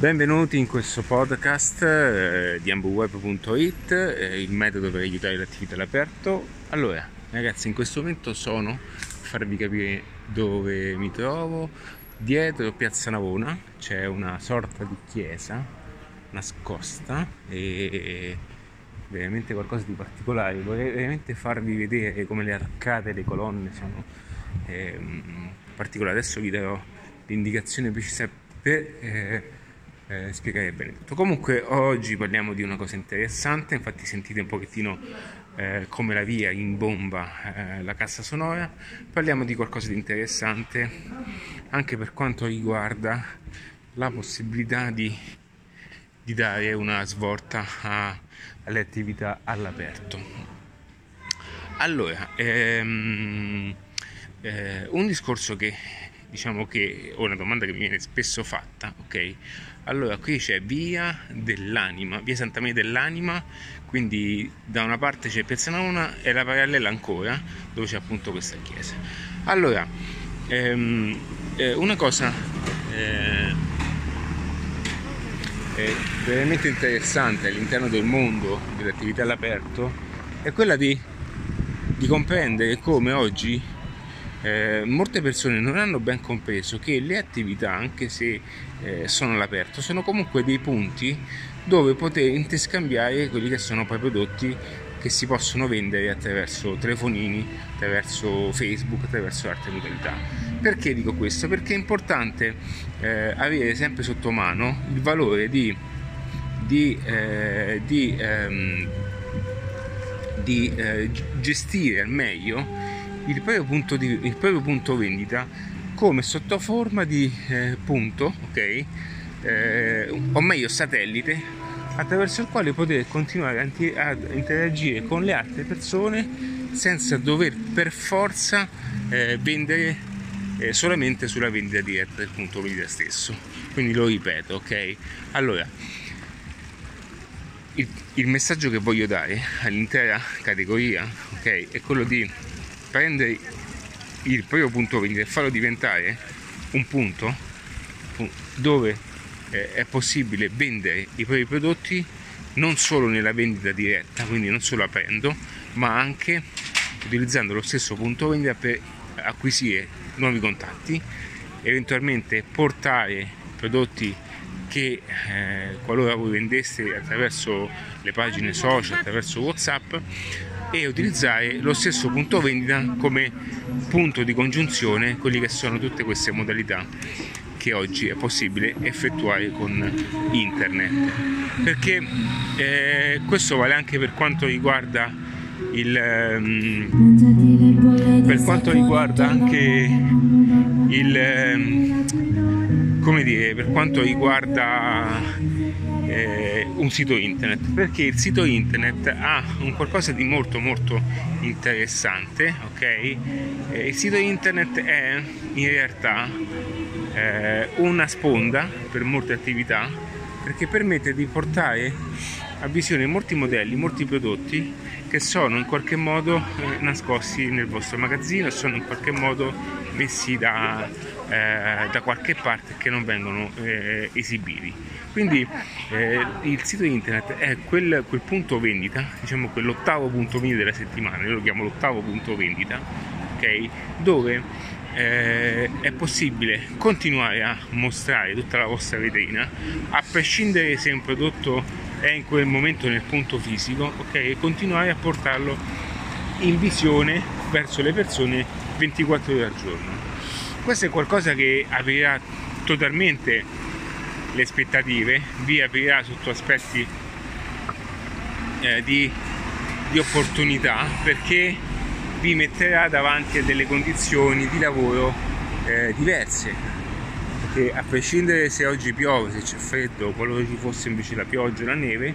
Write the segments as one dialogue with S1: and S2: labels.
S1: Benvenuti in questo podcast eh, di ambuweb.it, eh, il metodo per aiutare l'attività all'aperto. Allora, ragazzi, in questo momento sono, per farvi capire dove mi trovo, dietro Piazza Navona c'è una sorta di chiesa nascosta e veramente qualcosa di particolare. Vorrei veramente farvi vedere come le arcate, le colonne sono eh, particolari. Adesso vi darò l'indicazione precisa per... Eh, spiegare bene tutto. Comunque oggi parliamo di una cosa interessante, infatti sentite un pochettino eh, come la via in bomba eh, la cassa sonora, parliamo di qualcosa di interessante anche per quanto riguarda la possibilità di, di dare una svolta a, alle attività all'aperto. Allora, ehm, eh, un discorso che diciamo che o una domanda che mi viene spesso fatta, ok? Allora qui c'è via dell'anima, via Santa Maria dell'anima, quindi da una parte c'è Piazza Navona e la parallela ancora dove c'è appunto questa chiesa. Allora, ehm, eh, una cosa eh, veramente interessante all'interno del mondo dell'attività all'aperto è quella di, di comprendere come oggi eh, molte persone non hanno ben compreso che le attività, anche se eh, sono all'aperto, sono comunque dei punti dove poter interscambiare quelli che sono poi prodotti che si possono vendere attraverso telefonini, attraverso Facebook, attraverso altre modalità. Perché dico questo? Perché è importante eh, avere sempre sotto mano il valore di, di, eh, di, ehm, di eh, gestire al meglio il proprio punto, di, il proprio punto vendita come sotto forma di eh, punto, ok? Eh, o meglio satellite, attraverso il quale poter continuare a interagire con le altre persone senza dover per forza eh, vendere eh, solamente sulla vendita diretta del punto vendita stesso. Quindi lo ripeto, ok? Allora, il, il messaggio che voglio dare all'intera categoria, ok, è quello di prendere il proprio punto vendita e farlo diventare un punto dove è possibile vendere i propri prodotti non solo nella vendita diretta, quindi non solo aprendo, ma anche utilizzando lo stesso punto vendita per acquisire nuovi contatti, eventualmente portare prodotti che eh, qualora voi vendeste attraverso le pagine social, attraverso Whatsapp, e utilizzare lo stesso punto vendita come punto di congiunzione quelli che sono tutte queste modalità che oggi è possibile effettuare con internet. Perché eh, questo vale anche per quanto riguarda il um, per quanto riguarda anche il um, come dire per quanto riguarda eh, un sito internet perché il sito internet ha un qualcosa di molto molto interessante ok? Eh, il sito internet è in realtà eh, una sponda per molte attività perché permette di portare a visione molti modelli molti prodotti che sono in qualche modo eh, nascosti nel vostro magazzino sono in qualche modo messi da, eh, da qualche parte che non vengono eh, esibiti quindi eh, il sito internet è quel, quel, punto vendita, diciamo quell'ottavo punto vendita della settimana, io lo chiamo l'ottavo punto vendita, ok? Dove eh, è possibile continuare a mostrare tutta la vostra vetrina, a prescindere se un prodotto è in quel momento nel punto fisico, ok? E continuare a portarlo in visione verso le persone 24 ore al giorno. Questo è qualcosa che aprirà totalmente le aspettative, vi aprirà sotto aspetti eh, di, di opportunità perché vi metterà davanti a delle condizioni di lavoro eh, diverse. Perché a prescindere se oggi piove, se c'è freddo, qualora ci fosse invece la pioggia o la neve,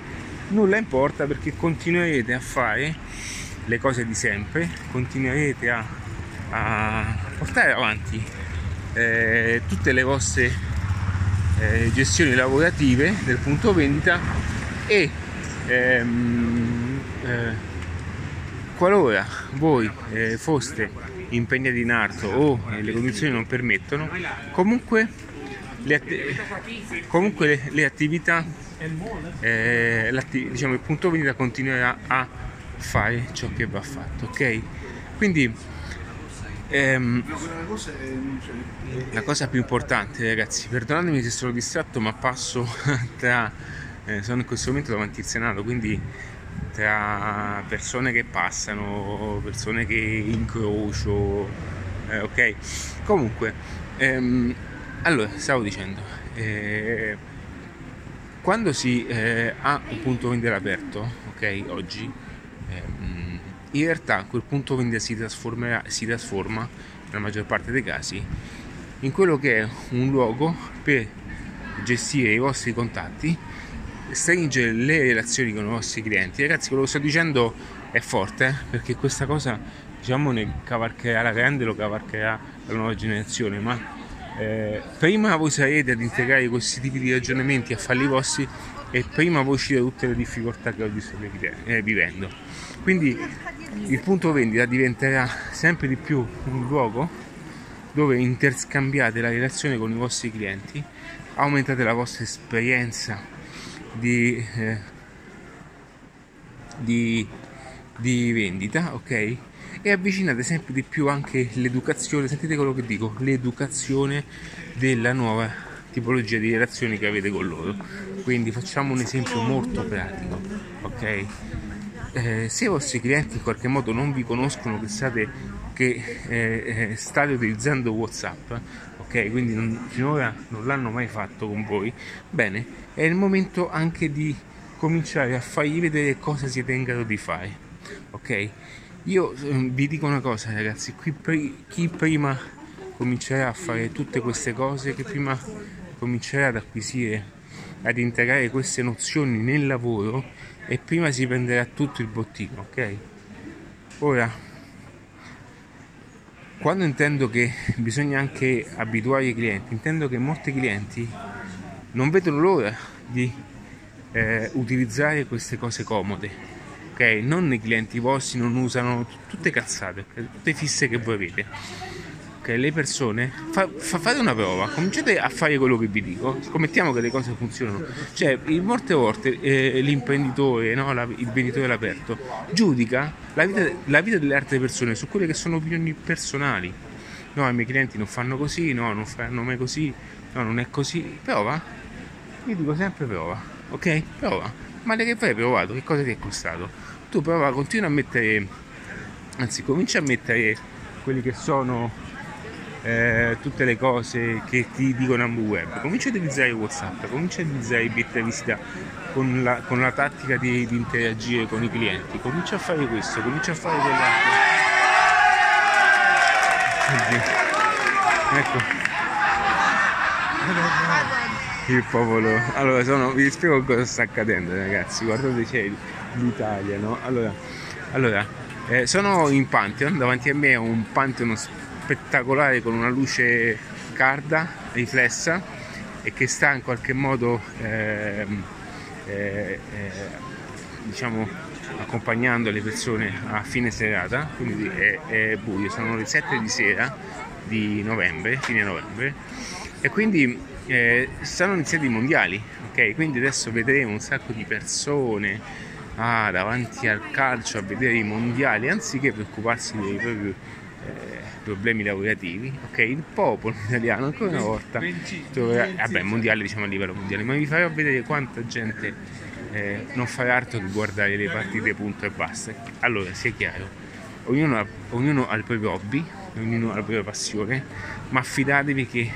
S1: nulla importa perché continuerete a fare le cose di sempre, continuerete a, a portare avanti eh, tutte le vostre eh, gestioni lavorative del punto vendita e ehm, eh, qualora voi eh, foste impegnati in arto o le condizioni non permettono comunque le atti- comunque le, le attività, eh, diciamo, il punto vendita continuerà a fare ciò che va fatto, ok? Quindi ehm, la cosa più importante ragazzi, perdonatemi se sono distratto ma passo tra, eh, sono in questo momento davanti al Senato, quindi tra persone che passano, persone che incrocio, eh, ok? Comunque, ehm, allora, stavo dicendo, eh, quando si eh, ha un punto vendita aperto, ok, oggi, ehm, in realtà quel punto vendita si, si trasforma, nella maggior parte dei casi, in quello che è un luogo per gestire i vostri contatti, stringere le relazioni con i vostri clienti. Ragazzi, quello che sto dicendo è forte, eh, perché questa cosa, diciamo, ne cavalcherà la grande, lo cavalcherà la nuova generazione, ma eh, prima voi sarete ad integrare questi tipi di ragionamenti a farli vostri e prima voi uscite da tutte le difficoltà che oggi state eh, vivendo. Quindi il punto vendita diventerà sempre di più un luogo dove interscambiate la relazione con i vostri clienti, aumentate la vostra esperienza di, eh, di, di vendita, ok? e avvicinate sempre di più anche l'educazione, sentite quello che dico, l'educazione della nuova tipologia di relazioni che avete con loro. Quindi facciamo un esempio molto pratico, ok? Eh, se i vostri clienti in qualche modo non vi conoscono, che state, che, eh, eh state utilizzando WhatsApp, ok? Quindi non, finora non l'hanno mai fatto con voi, bene, è il momento anche di cominciare a fargli vedere cosa siete in grado di fare, ok? Io ehm, vi dico una cosa ragazzi, chi prima comincerà a fare tutte queste cose, che prima comincerà ad acquisire, ad integrare queste nozioni nel lavoro e prima si prenderà tutto il bottino, ok? Ora, quando intendo che bisogna anche abituare i clienti, intendo che molti clienti non vedono l'ora di eh, utilizzare queste cose comode ok? Non i clienti vostri non usano tutte cazzate, tutte fisse che voi avete. Ok, le persone fa, fa, fate una prova, cominciate a fare quello che vi dico, scommettiamo che le cose funzionano. Cioè, molte volte eh, l'imprenditore, no, la, il venditore all'aperto, giudica la vita, la vita delle altre persone su quelle che sono opinioni personali. No, i miei clienti non fanno così, no, non fanno mai così, no, non è così. Prova. Io dico sempre prova, ok? Prova male che fai provato, che cosa ti è costato? Tu prova, continua a mettere, anzi comincia a mettere quelli che sono eh, tutte le cose che ti dicono a web, comincia a utilizzare Whatsapp, comincia a utilizzare i biglietti visita con la, con la tattica di, di, interagire con i clienti, comincia a fare questo, comincia a fare quell'altro. Ecco il popolo. Allora, sono, vi spiego cosa sta accadendo, ragazzi. Guardate, c'è l'Italia, no? Allora, allora eh, sono in Pantheon, davanti a me ho un Pantheon spettacolare con una luce carda, riflessa e che sta in qualche modo, eh, eh, diciamo, accompagnando le persone a fine serata, quindi è, è buio, sono le 7 di sera di novembre, fine novembre, e quindi eh, stanno iniziando i mondiali, ok? Quindi adesso vedremo un sacco di persone ah, davanti al calcio a vedere i mondiali anziché preoccuparsi dei propri problemi lavorativi, ok? Il popolo italiano ancora una volta troverà, vabbè, mondiale diciamo a livello mondiale, ma vi farò vedere quanta gente eh, non farà altro che guardare le partite punto e basta. Allora, sia chiaro, ognuno ha, ognuno ha il proprio hobby, ognuno ha la propria passione, ma fidatevi che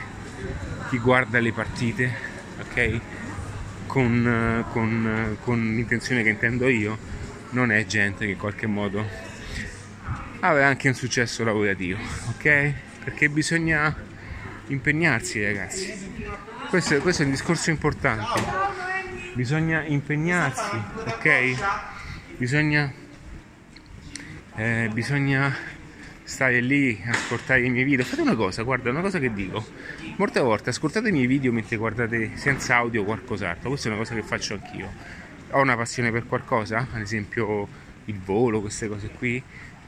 S1: chi guarda le partite, ok? Con, con, con l'intenzione che intendo io, non è gente che in qualche modo avrà anche un successo lavorativo, ok? Perché bisogna impegnarsi ragazzi. Questo, questo è un discorso importante. Bisogna impegnarsi, ok? Bisogna, eh, bisogna stare lì ascoltare i miei video. Fate una cosa, guarda, una cosa che dico. Molte volte ascoltate i miei video mentre guardate senza audio qualcos'altro. Questa è una cosa che faccio anch'io. Ho una passione per qualcosa, ad esempio il volo, queste cose qui.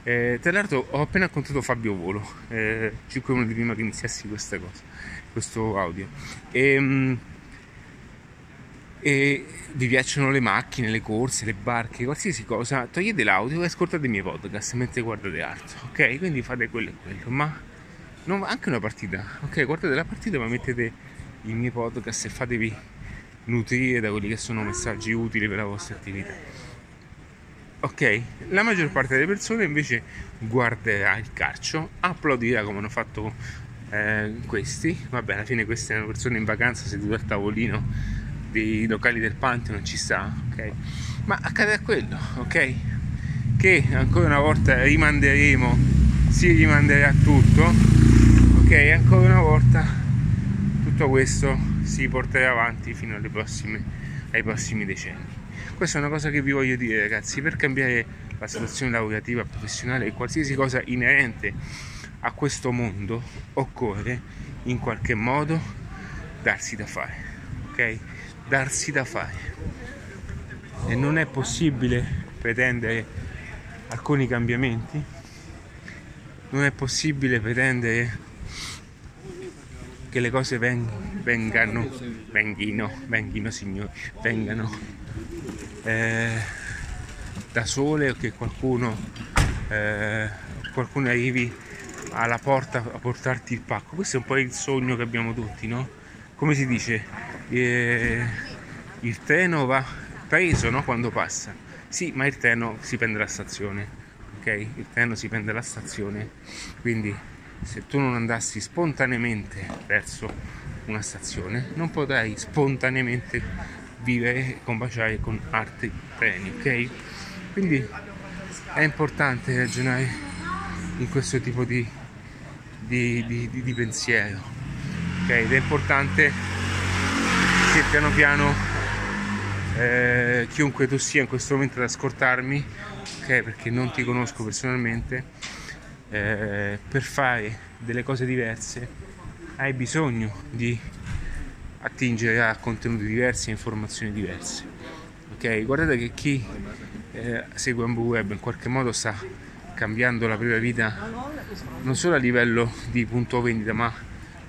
S1: Eh, tra l'altro ho appena incontrato Fabio Volo, eh, 5 minuti prima che iniziassi questa cosa, questo audio. E, ehm, e vi piacciono le macchine, le corse, le barche, qualsiasi cosa, togliete l'audio e ascoltate i miei podcast mentre guardate art, ok? Quindi fate quello e quello, ma non, anche una partita, ok? Guardate la partita ma mettete i miei podcast e fatevi nutrire da quelli che sono messaggi utili per la vostra attività. Ok, la maggior parte delle persone invece guarderà il calcio, applaudirà come hanno fatto eh, questi, vabbè alla fine queste erano persone in vacanza sedute al tavolino dei locali del Pantheon, ci sta, ok? Ma accade a quello, ok? Che ancora una volta rimanderemo, si rimanderà tutto, ok? Ancora una volta tutto questo si porterà avanti fino prossime, ai prossimi decenni. Questa è una cosa che vi voglio dire ragazzi, per cambiare la situazione lavorativa, professionale e qualsiasi cosa inerente a questo mondo occorre in qualche modo darsi da fare, ok? Darsi da fare. E non è possibile pretendere alcuni cambiamenti, non è possibile pretendere che le cose veng- vengano, venghino, venghino signori, vengano eh, da sole o che qualcuno, eh, qualcuno arrivi alla porta a portarti il pacco. Questo è un po' il sogno che abbiamo tutti, no? Come si dice? Eh, il treno va preso no? quando passa. Sì, ma il treno si prende la stazione, ok? Il treno si prende la stazione, quindi se tu non andassi spontaneamente verso una stazione non potrai spontaneamente vivere e combaciare con altri treni, ok? Quindi è importante ragionare in questo tipo di, di, di, di pensiero, ok? Ed è importante che piano piano eh, chiunque tu sia in questo momento ad ascoltarmi, ok? Perché non ti conosco personalmente eh, per fare delle cose diverse hai bisogno di attingere a contenuti diversi e informazioni diverse. Ok, guardate che chi eh, segue Ambu Web in qualche modo sta cambiando la propria vita non solo a livello di punto vendita, ma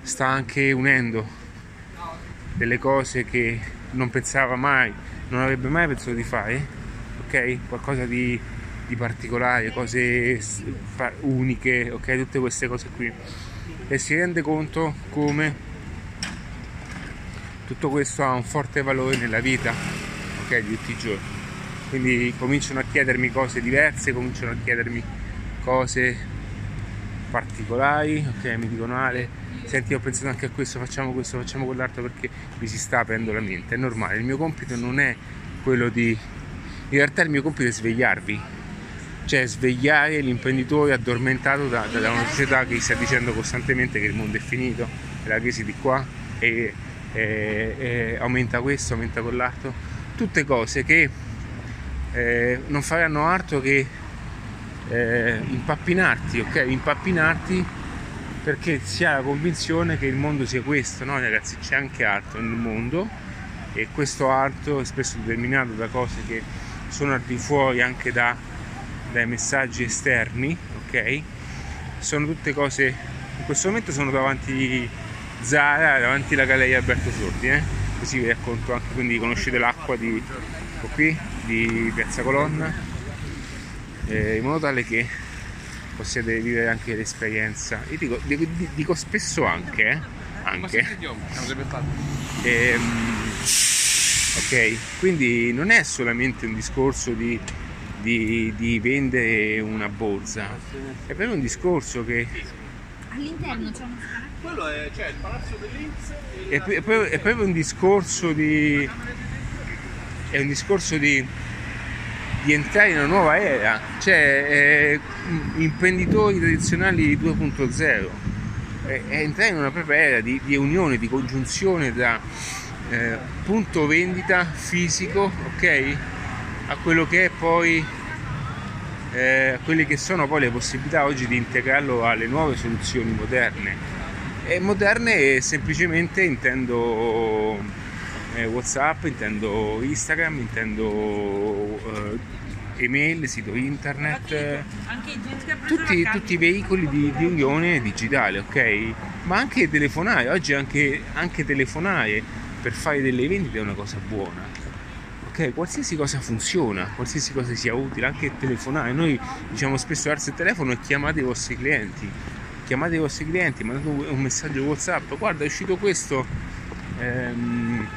S1: sta anche unendo delle cose che non pensava mai, non avrebbe mai pensato di fare, ok? Qualcosa di di particolari, cose uniche, ok? Tutte queste cose qui. E si rende conto come tutto questo ha un forte valore nella vita, ok? Di tutti i giorni. Quindi cominciano a chiedermi cose diverse, cominciano a chiedermi cose particolari, ok? Mi dicono Ale, senti ho pensato anche a questo, facciamo questo, facciamo quell'altro perché mi si sta aprendo la mente. È normale, il mio compito non è quello di... In realtà il mio compito è svegliarvi, cioè svegliare l'imprenditore addormentato da, da, una società che sta dicendo costantemente che il mondo è finito, è la crisi di qua e, e, e aumenta questo, aumenta quell'altro, tutte cose che eh, non faranno altro che eh, impappinarti, ok? Impappinarti perché si ha la convinzione che il mondo sia questo, no ragazzi? C'è anche altro nel mondo e questo altro è spesso determinato da cose che sono al di fuori anche da dai messaggi esterni, ok? Sono tutte cose, in questo momento sono davanti Zara, davanti alla galleria Alberto Sordi, eh? così vi racconto anche, quindi conoscete l'acqua di, qui, di Piazza Colonna, eh, in modo tale che possiate vivere anche l'esperienza. Io dico, dico, dico spesso anche, eh? anche. Ehm, ok, quindi non è solamente un discorso di di, di vendere una borsa, è proprio un discorso che...
S2: All'interno c'è uno
S3: quello è cioè, il palazzo dell'Inps
S1: è, è, proprio, è proprio un discorso di è un discorso di, di entrare in una nuova era. Cioè imprenditori tradizionali 2.0 è, è, entrare in una propria era di, di unione di congiunzione tra eh, punto vendita fisico ok a quello che è poi eh, quelle che sono poi le possibilità oggi di integrarlo alle nuove soluzioni moderne. E moderne semplicemente intendo eh, Whatsapp, intendo Instagram, intendo eh, email, sito internet, tutti, tutti i veicoli di, di unione digitale, ok? Ma anche telefonare, oggi anche, anche telefonare per fare delle vendite è una cosa buona. Ok, qualsiasi cosa funziona, qualsiasi cosa sia utile, anche telefonare. Noi diciamo spesso alzate il telefono e chiamate i vostri clienti. Chiamate i vostri clienti, mandate un messaggio WhatsApp, guarda è uscito questo. ehm,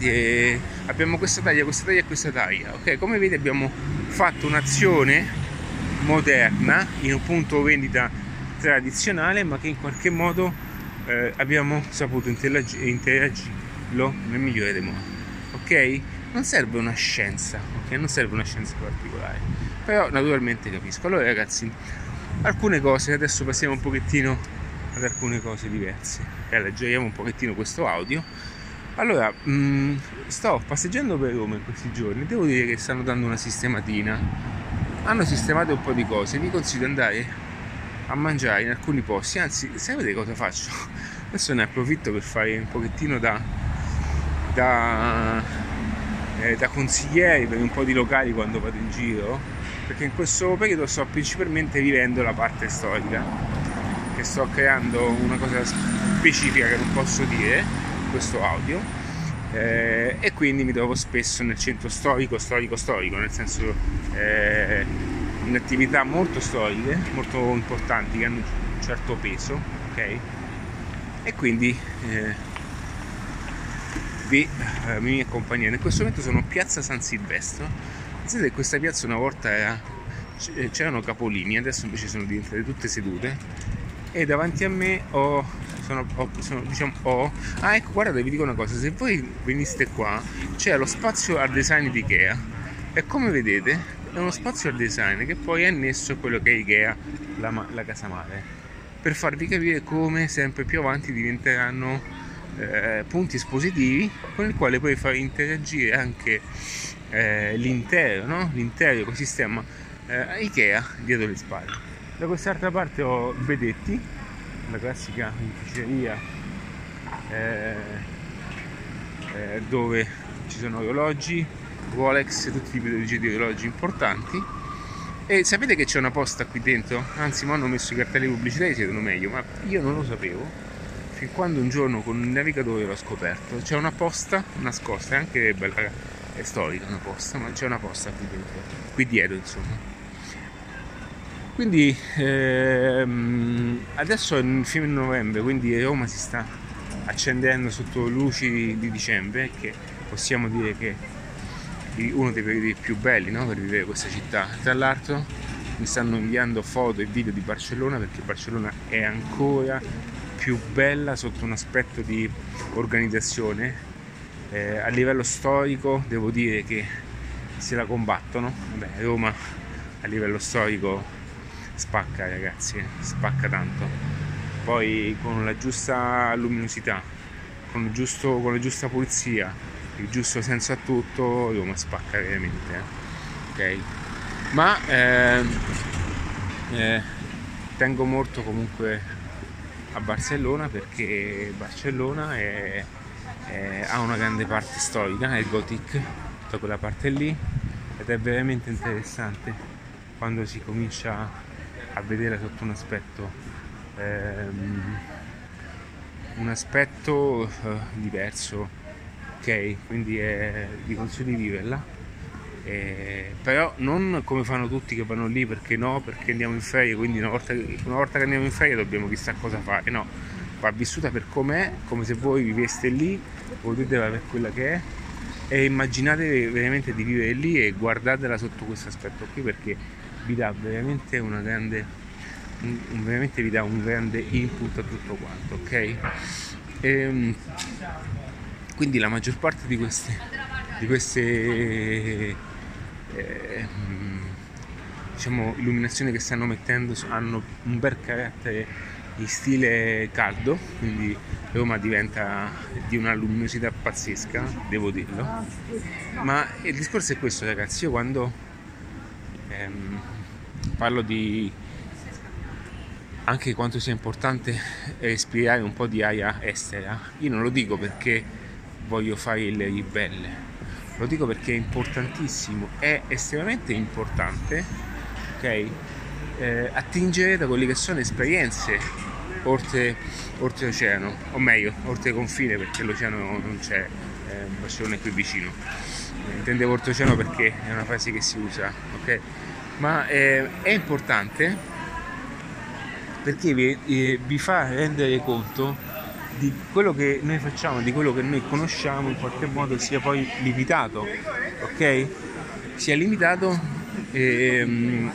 S1: eh, abbiamo questa taglia, questa taglia e questa taglia. Ok, come vedi abbiamo fatto un'azione moderna in un punto vendita tradizionale, ma che in qualche modo eh, abbiamo saputo interagi- interagirlo nel migliore dei modi. Ok? Non serve una scienza, ok? Non serve una scienza particolare. Però naturalmente capisco. Allora ragazzi, alcune cose, adesso passiamo un pochettino ad alcune cose diverse e allegeriamo un pochettino questo audio. Allora, mh, sto passeggiando per Roma in questi giorni, devo dire che stanno dando una sistematina. Hanno sistemato un po' di cose, vi consiglio di andare a mangiare in alcuni posti, anzi, sapete cosa faccio? Adesso ne approfitto per fare un pochettino da, da, eh, da consiglieri per un po' di locali quando vado in giro, perché in questo periodo sto principalmente vivendo la parte storica, che sto creando una cosa specifica che non posso dire questo audio. eh, e quindi mi trovo spesso nel centro storico, storico, storico, nel senso eh, in attività molto storiche, molto importanti, che hanno un certo peso, ok? E quindi eh, vi, eh, mi accompagnano. In questo momento sono a Piazza San Silvestro. Pensate che questa piazza una volta era, c- c'erano capolini, adesso invece sono diventate tutte sedute. E davanti a me ho, sono, ho, sono, diciamo, ho, ah ecco guardate vi dico una cosa, se voi veniste qua c'è lo spazio al design di Ikea e come vedete è uno spazio al design che poi è annesso a quello che è Ikea, la, la casa madre, per farvi capire come sempre più avanti diventeranno eh, punti espositivi con il quale poi far interagire anche eh, l'intero, no? l'intero ecosistema eh, Ikea dietro le spalle. Da quest'altra parte ho Bedetti, la classica inficeria eh, eh, dove ci sono orologi, Rolex tutti i tipologie di orologi importanti. E sapete che c'è una posta qui dentro? Anzi, mi hanno messo i cartelli pubblicitari, si vedono meglio, ma io non lo sapevo. Fin quando un giorno con il navigatore l'ho scoperto. C'è una posta nascosta, è anche bella, è storica una posta, ma c'è una posta qui dentro, qui dietro insomma. Quindi ehm, adesso è il fine novembre, quindi Roma si sta accendendo sotto luci di dicembre, che possiamo dire che è uno dei periodi più belli no? per vivere questa città. Tra l'altro mi stanno inviando foto e video di Barcellona perché Barcellona è ancora più bella sotto un aspetto di organizzazione. Eh, a livello storico devo dire che se la combattono. Vabbè, Roma a livello storico spacca ragazzi, eh, spacca tanto. Poi con la giusta luminosità, con, giusto, con la giusta pulizia, il giusto senso a tutto, Roma spacca veramente. eh. Ok? Ma ehm, eh, tengo molto comunque a Barcellona perché Barcellona è- è- ha una grande parte storica, è il Gothic, tutta quella parte lì, ed è veramente interessante quando si comincia a vedere sotto un aspetto ehm, un aspetto eh, diverso ok? Quindi è, vi consiglio di viverla Eh, però non come fanno tutti che vanno lì perché no perché andiamo in ferie quindi una volta, una volta che andiamo in ferie dobbiamo chissà cosa fare. No va vissuta per com'è come se voi viveste lì godetela per quella che è. E immaginate veramente di vivere lì e guardatela sotto questo aspetto qui perché vi dà veramente una grande un- veramente vi dà un grande input a tutto quanto ok? Ehm, quindi la maggior parte di queste di queste ehm, diciamo illuminazioni che stanno mettendo hanno un bel carattere di stile caldo quindi Roma diventa di una luminosità pazzesca devo dirlo. Ma il discorso è questo ragazzi io quando ehm, parlo di anche quanto sia importante respirare un po' di aria estera io non lo dico perché voglio fare il ribelle lo dico perché è importantissimo, è estremamente importante, ok? Eh, attingere da quelle che sono esperienze oltre, oltre oceano, o meglio, oltre confine perché l'oceano non c'è, eh, Barcellona è qui vicino. Intendevo oltreoceano perché è una frase che si usa, ok? Ma eh, è importante perché vi, eh, vi fa rendere conto di quello che noi facciamo, di quello che noi conosciamo in qualche modo sia poi limitato, ok? Sia limitato ehm,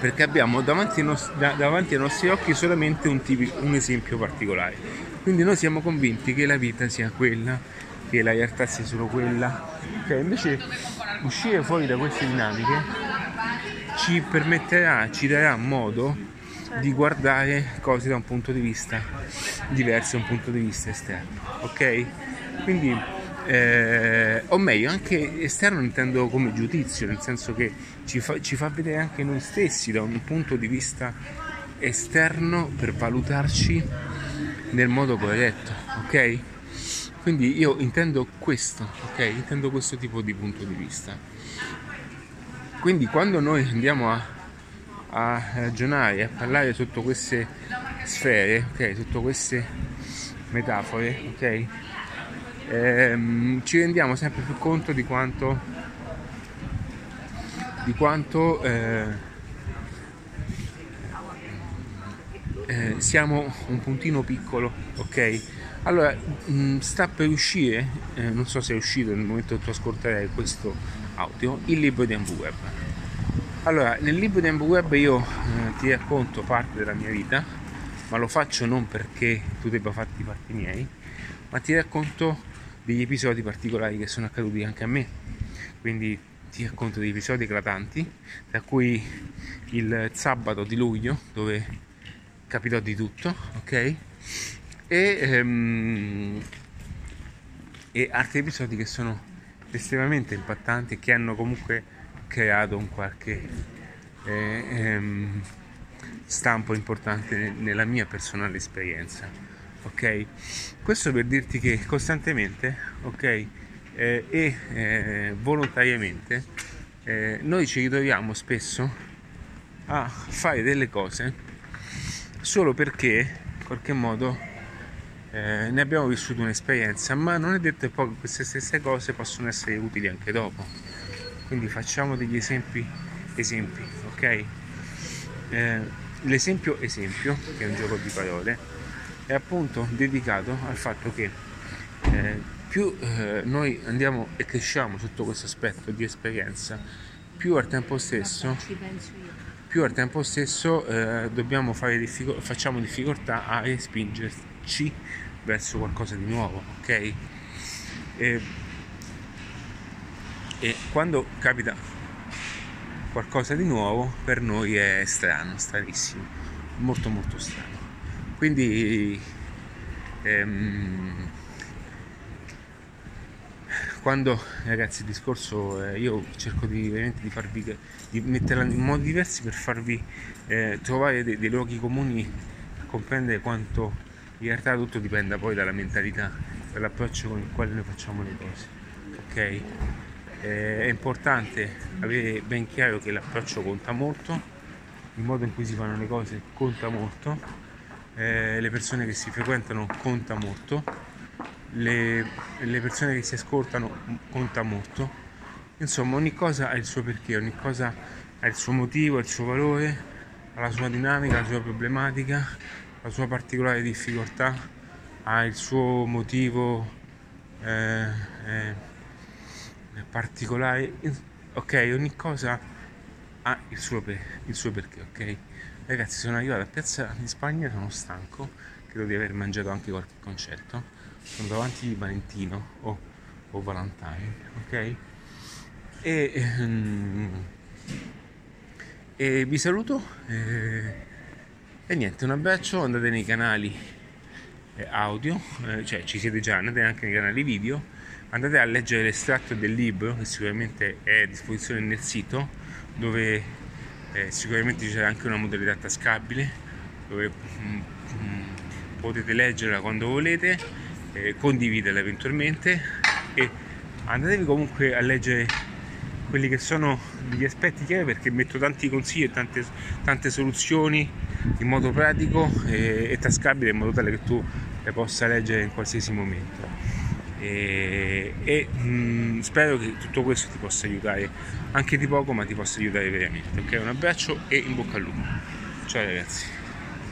S1: perché abbiamo davanti ai, nostri, davanti ai nostri occhi solamente un, tipi, un esempio particolare. Quindi noi siamo convinti che la vita sia quella, che la realtà sia solo quella. Okay? Invece uscire fuori da queste dinamiche ci permetterà, ci darà modo di guardare cose da un punto di vista diverso, da un punto di vista esterno. Ok? Quindi, eh, o meglio, anche esterno intendo come giudizio, nel senso che ci fa, ci fa vedere anche noi stessi da un punto di vista esterno per valutarci nel modo corretto, ok? Quindi io intendo questo, ok? Intendo questo tipo di punto di vista. Quindi quando noi andiamo a, a ragionare, a parlare sotto queste sfere, ok? Sotto queste metafore, ok? Ehm, ci rendiamo sempre più conto di quanto di quanto eh, eh, siamo un puntino piccolo, ok? Allora, mh, sta per uscire, eh, non so se è uscito nel momento che tu ascolterai questo audio il libro di Web. Allora, nel libro di Web io eh, ti racconto parte della mia vita, ma lo faccio non perché tu debba farti fatti miei, ma ti racconto degli episodi particolari che sono accaduti anche a me. Quindi ti racconto degli episodi eclatanti, tra cui il sabato di luglio, dove capitò di tutto, ok? E, ehm, e altri episodi che sono estremamente impattanti che hanno comunque creato un qualche eh, ehm, stampo importante nella mia personale esperienza. Ok? Questo per dirti che costantemente, ok, eh, e eh, volontariamente eh, noi ci ritroviamo spesso a fare delle cose solo perché in qualche modo eh, ne abbiamo vissuto un'esperienza, ma non è detto che poi queste stesse cose possono essere utili anche dopo. Quindi facciamo degli esempi, esempi, ok? Eh, l'esempio esempio, che è un gioco di parole, è appunto dedicato al fatto che eh, più eh, noi andiamo e cresciamo sotto questo aspetto di esperienza, più al tempo stesso più al tempo stesso eh, diffico- facciamo difficoltà a respingerci verso qualcosa di nuovo, ok? E, e quando capita qualcosa di nuovo per noi è strano, stranissimo, molto molto strano. Quindi ehm, quando ragazzi il discorso eh, io cerco di, veramente di farvi di metterla in modi diversi per farvi eh, trovare dei, dei luoghi comuni a comprendere quanto in realtà tutto dipende poi dalla mentalità, dall'approccio con il quale noi facciamo le cose. Ok? Eh, è importante avere ben chiaro che l'approccio conta molto, il modo in cui si fanno le cose conta molto, eh, le persone che si frequentano conta molto, le, le persone che si ascoltano conta molto. Insomma, ogni cosa ha il suo perché, ogni cosa ha il suo motivo, il suo valore, ha la sua dinamica, la sua problematica la sua particolare difficoltà, ha il suo motivo eh, eh, particolare. Ok, ogni cosa ha il suo, il suo perché, ok? Ragazzi, sono arrivato a Piazza in Spagna, sono stanco, credo di aver mangiato anche qualche concerto. Sono davanti di Valentino o, o Valentine, ok? E, ehm, e vi saluto. Eh, e niente, un abbraccio, andate nei canali eh, audio, eh, cioè ci siete già, andate anche nei canali video, andate a leggere l'estratto del libro che sicuramente è a disposizione nel sito, dove eh, sicuramente c'è anche una modalità tascabile, dove mm, mm, potete leggerla quando volete, eh, condividerla eventualmente e andatevi comunque a leggere quelli che sono gli aspetti chiave perché metto tanti consigli e tante, tante soluzioni in modo pratico e, e tascabile in modo tale che tu le possa leggere in qualsiasi momento e, e mh, spero che tutto questo ti possa aiutare anche di poco ma ti possa aiutare veramente ok? Un abbraccio e in bocca al lupo. Ciao ragazzi